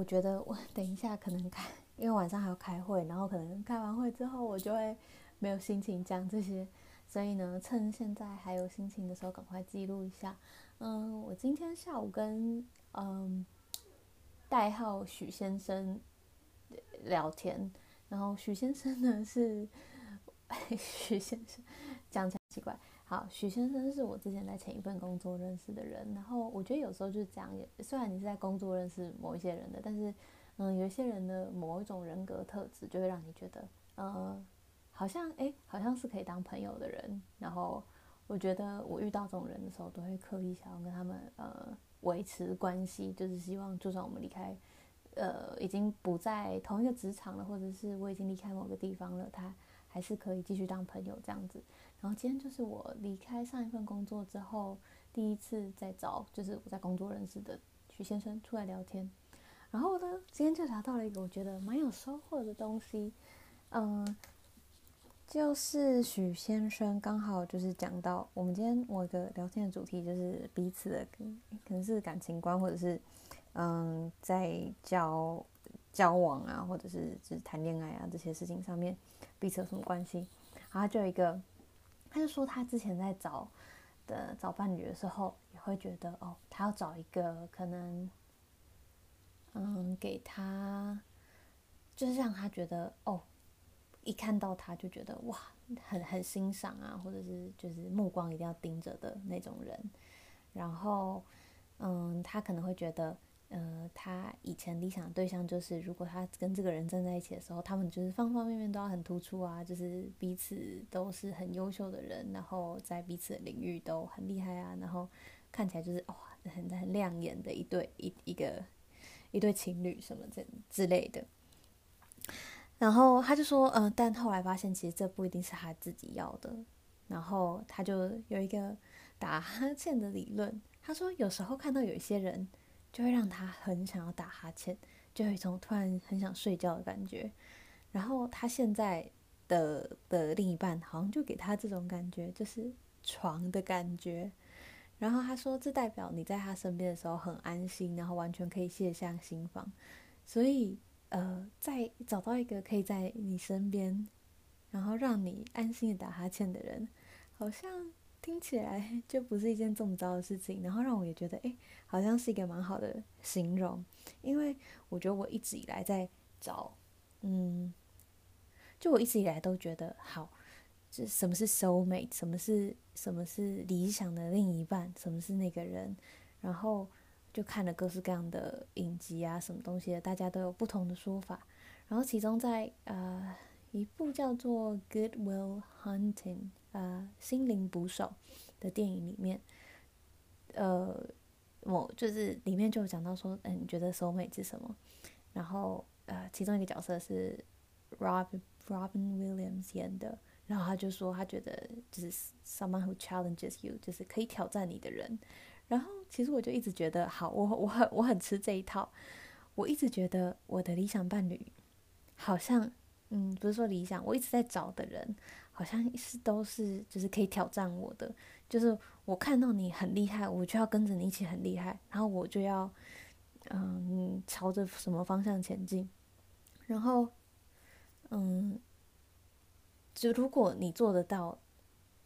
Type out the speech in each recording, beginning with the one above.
我觉得我等一下可能开，因为晚上还要开会，然后可能开完会之后我就会没有心情讲这些，所以呢，趁现在还有心情的时候，赶快记录一下。嗯，我今天下午跟嗯代号许先生聊天，然后许先生呢是 许先生讲起来奇怪，好，许先生是我之前在前一份工作认识的人，然后我觉得有时候就是这样，虽然你是在工作认识某一些人的，但是嗯，有一些人的某一种人格特质就会让你觉得，呃，好像哎，好像是可以当朋友的人，然后。我觉得我遇到这种人的时候，都会刻意想要跟他们呃维持关系，就是希望就算我们离开，呃已经不在同一个职场了，或者是我已经离开某个地方了，他还是可以继续当朋友这样子。然后今天就是我离开上一份工作之后，第一次再找就是我在工作认识的许先生出来聊天，然后呢，今天就聊到了一个我觉得蛮有收获的东西，嗯、就是许先生刚好就是讲到我们今天我的聊天的主题，就是彼此的可能是感情观，或者是嗯在交交往啊，或者是就是谈恋爱啊这些事情上面彼此有什么关系？然后就有一个，他就说他之前在找的找伴侣的时候，也会觉得哦，他要找一个可能嗯给他，就是让他觉得哦。一看到他就觉得哇，很很欣赏啊，或者是就是目光一定要盯着的那种人。然后，嗯，他可能会觉得，呃，他以前理想对象就是，如果他跟这个人站在一起的时候，他们就是方方面面都要很突出啊，就是彼此都是很优秀的人，然后在彼此的领域都很厉害啊，然后看起来就是哇，很很亮眼的一对一一个一对情侣什么这之类的。然后他就说，嗯、呃，但后来发现其实这不一定是他自己要的。然后他就有一个打哈欠的理论。他说，有时候看到有一些人，就会让他很想要打哈欠，就有一种突然很想睡觉的感觉。然后他现在的的另一半好像就给他这种感觉，就是床的感觉。然后他说，这代表你在他身边的时候很安心，然后完全可以卸下心防。所以。呃，在找到一个可以在你身边，然后让你安心的打哈欠的人，好像听起来 就不是一件这么糟的事情。然后让我也觉得，哎，好像是一个蛮好的形容。因为我觉得我一直以来在找，嗯，就我一直以来都觉得，好，这什么是 soul mate，什么是什么是理想的另一半，什么是那个人，然后。就看了各式各样的影集啊，什么东西的，大家都有不同的说法。然后其中在呃一部叫做《Good Will Hunting》呃心灵捕手的电影里面，呃我就是里面就讲到说，嗯、你觉得 soul mate 是什么？然后呃其中一个角色是 Robin Robin Williams 演的，然后他就说他觉得就是 someone who challenges you，就是可以挑战你的人。然后，其实我就一直觉得，好，我我很我很吃这一套。我一直觉得我的理想伴侣，好像，嗯，不是说理想，我一直在找的人，好像是都是就是可以挑战我的。就是我看到你很厉害，我就要跟着你一起很厉害，然后我就要，嗯，朝着什么方向前进。然后，嗯，就如果你做得到，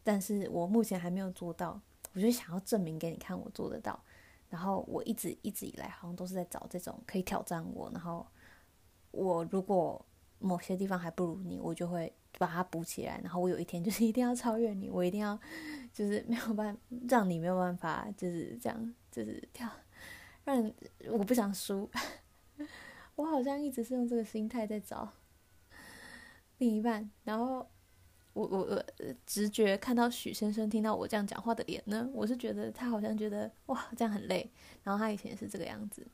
但是我目前还没有做到。我就想要证明给你看，我做得到。然后我一直一直以来好像都是在找这种可以挑战我。然后我如果某些地方还不如你，我就会把它补起来。然后我有一天就是一定要超越你，我一定要就是没有办 让你没有办法就是这样就是跳，让我不想输。我好像一直是用这个心态在找另一半，然后。我我我直觉看到许先生听到我这样讲话的脸呢，我是觉得他好像觉得哇这样很累，然后他以前也是这个样子，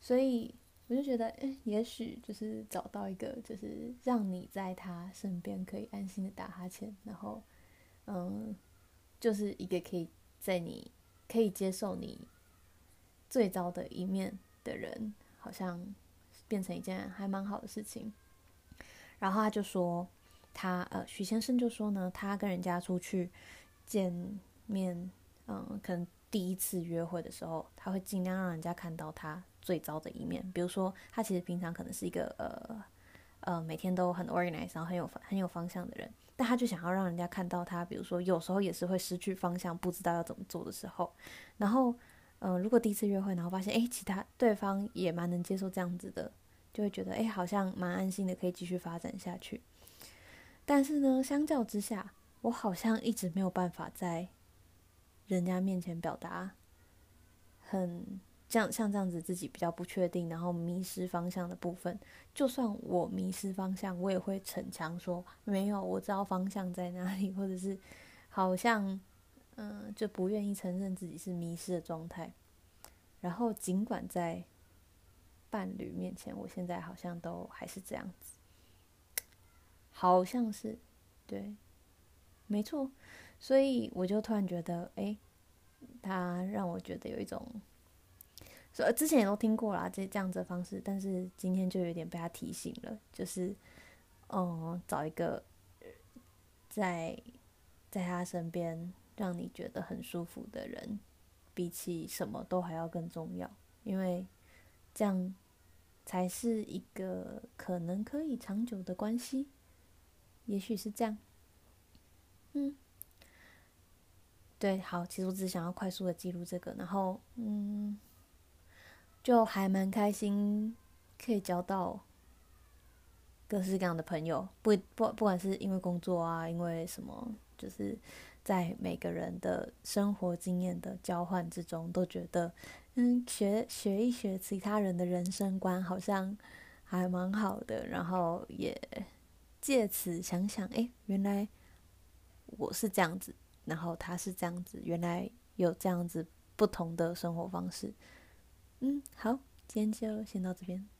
所以我就觉得，诶，也许就是找到一个就是让你在他身边可以安心的打哈欠，然后嗯，就是一个可以在你可以接受你最糟的一面的人，好像变成一件还蛮好的事情。然后他就说。他呃，许先生就说呢，他跟人家出去见面，嗯，可能第一次约会的时候，他会尽量让人家看到他最糟的一面。比如说，他其实平常可能是一个呃呃每天都很 organized，然后很有很有方向的人，但他就想要让人家看到他，比如说有时候也是会失去方向，不知道要怎么做的时候。然后，嗯、如果第一次约会，然后发现诶，其他对方也蛮能接受这样子的，就会觉得诶，好像蛮安心的，可以继续发展下去。但是呢，相较之下，我好像一直没有办法在人家面前表达很像像这样子自己比较不确定，然后迷失方向的部分。就算我迷失方向，我也会逞强说没有，我知道方向在哪里，或者是好像嗯、就不愿意承认自己是迷失的状态。然后尽管在伴侣面前，我现在好像都还是这样子。好像是，对，没错，所以我就突然觉得，哎，他让我觉得有一种，说之前也都听过啦，这这样子的方式，但是今天就有点被他提醒了，就是，嗯，找一个在在他身边让你觉得很舒服的人，比起什么都还要更重要，因为这样才是一个可能可以长久的关系。也许是这样，嗯，对，好，其实我只是想要快速的记录这个，然后，嗯，就还蛮开心，可以交到各式各样的朋友，不不，不管是因为工作啊，因为什么，就是在每个人的生活经验的交换之中，都觉得，嗯，学学一学其他人的人生观，好像还蛮好的，然后也。借此想想，哎，原来我是这样子，然后他是这样子，原来有这样子不同的生活方式。嗯，好，今天就先到这边。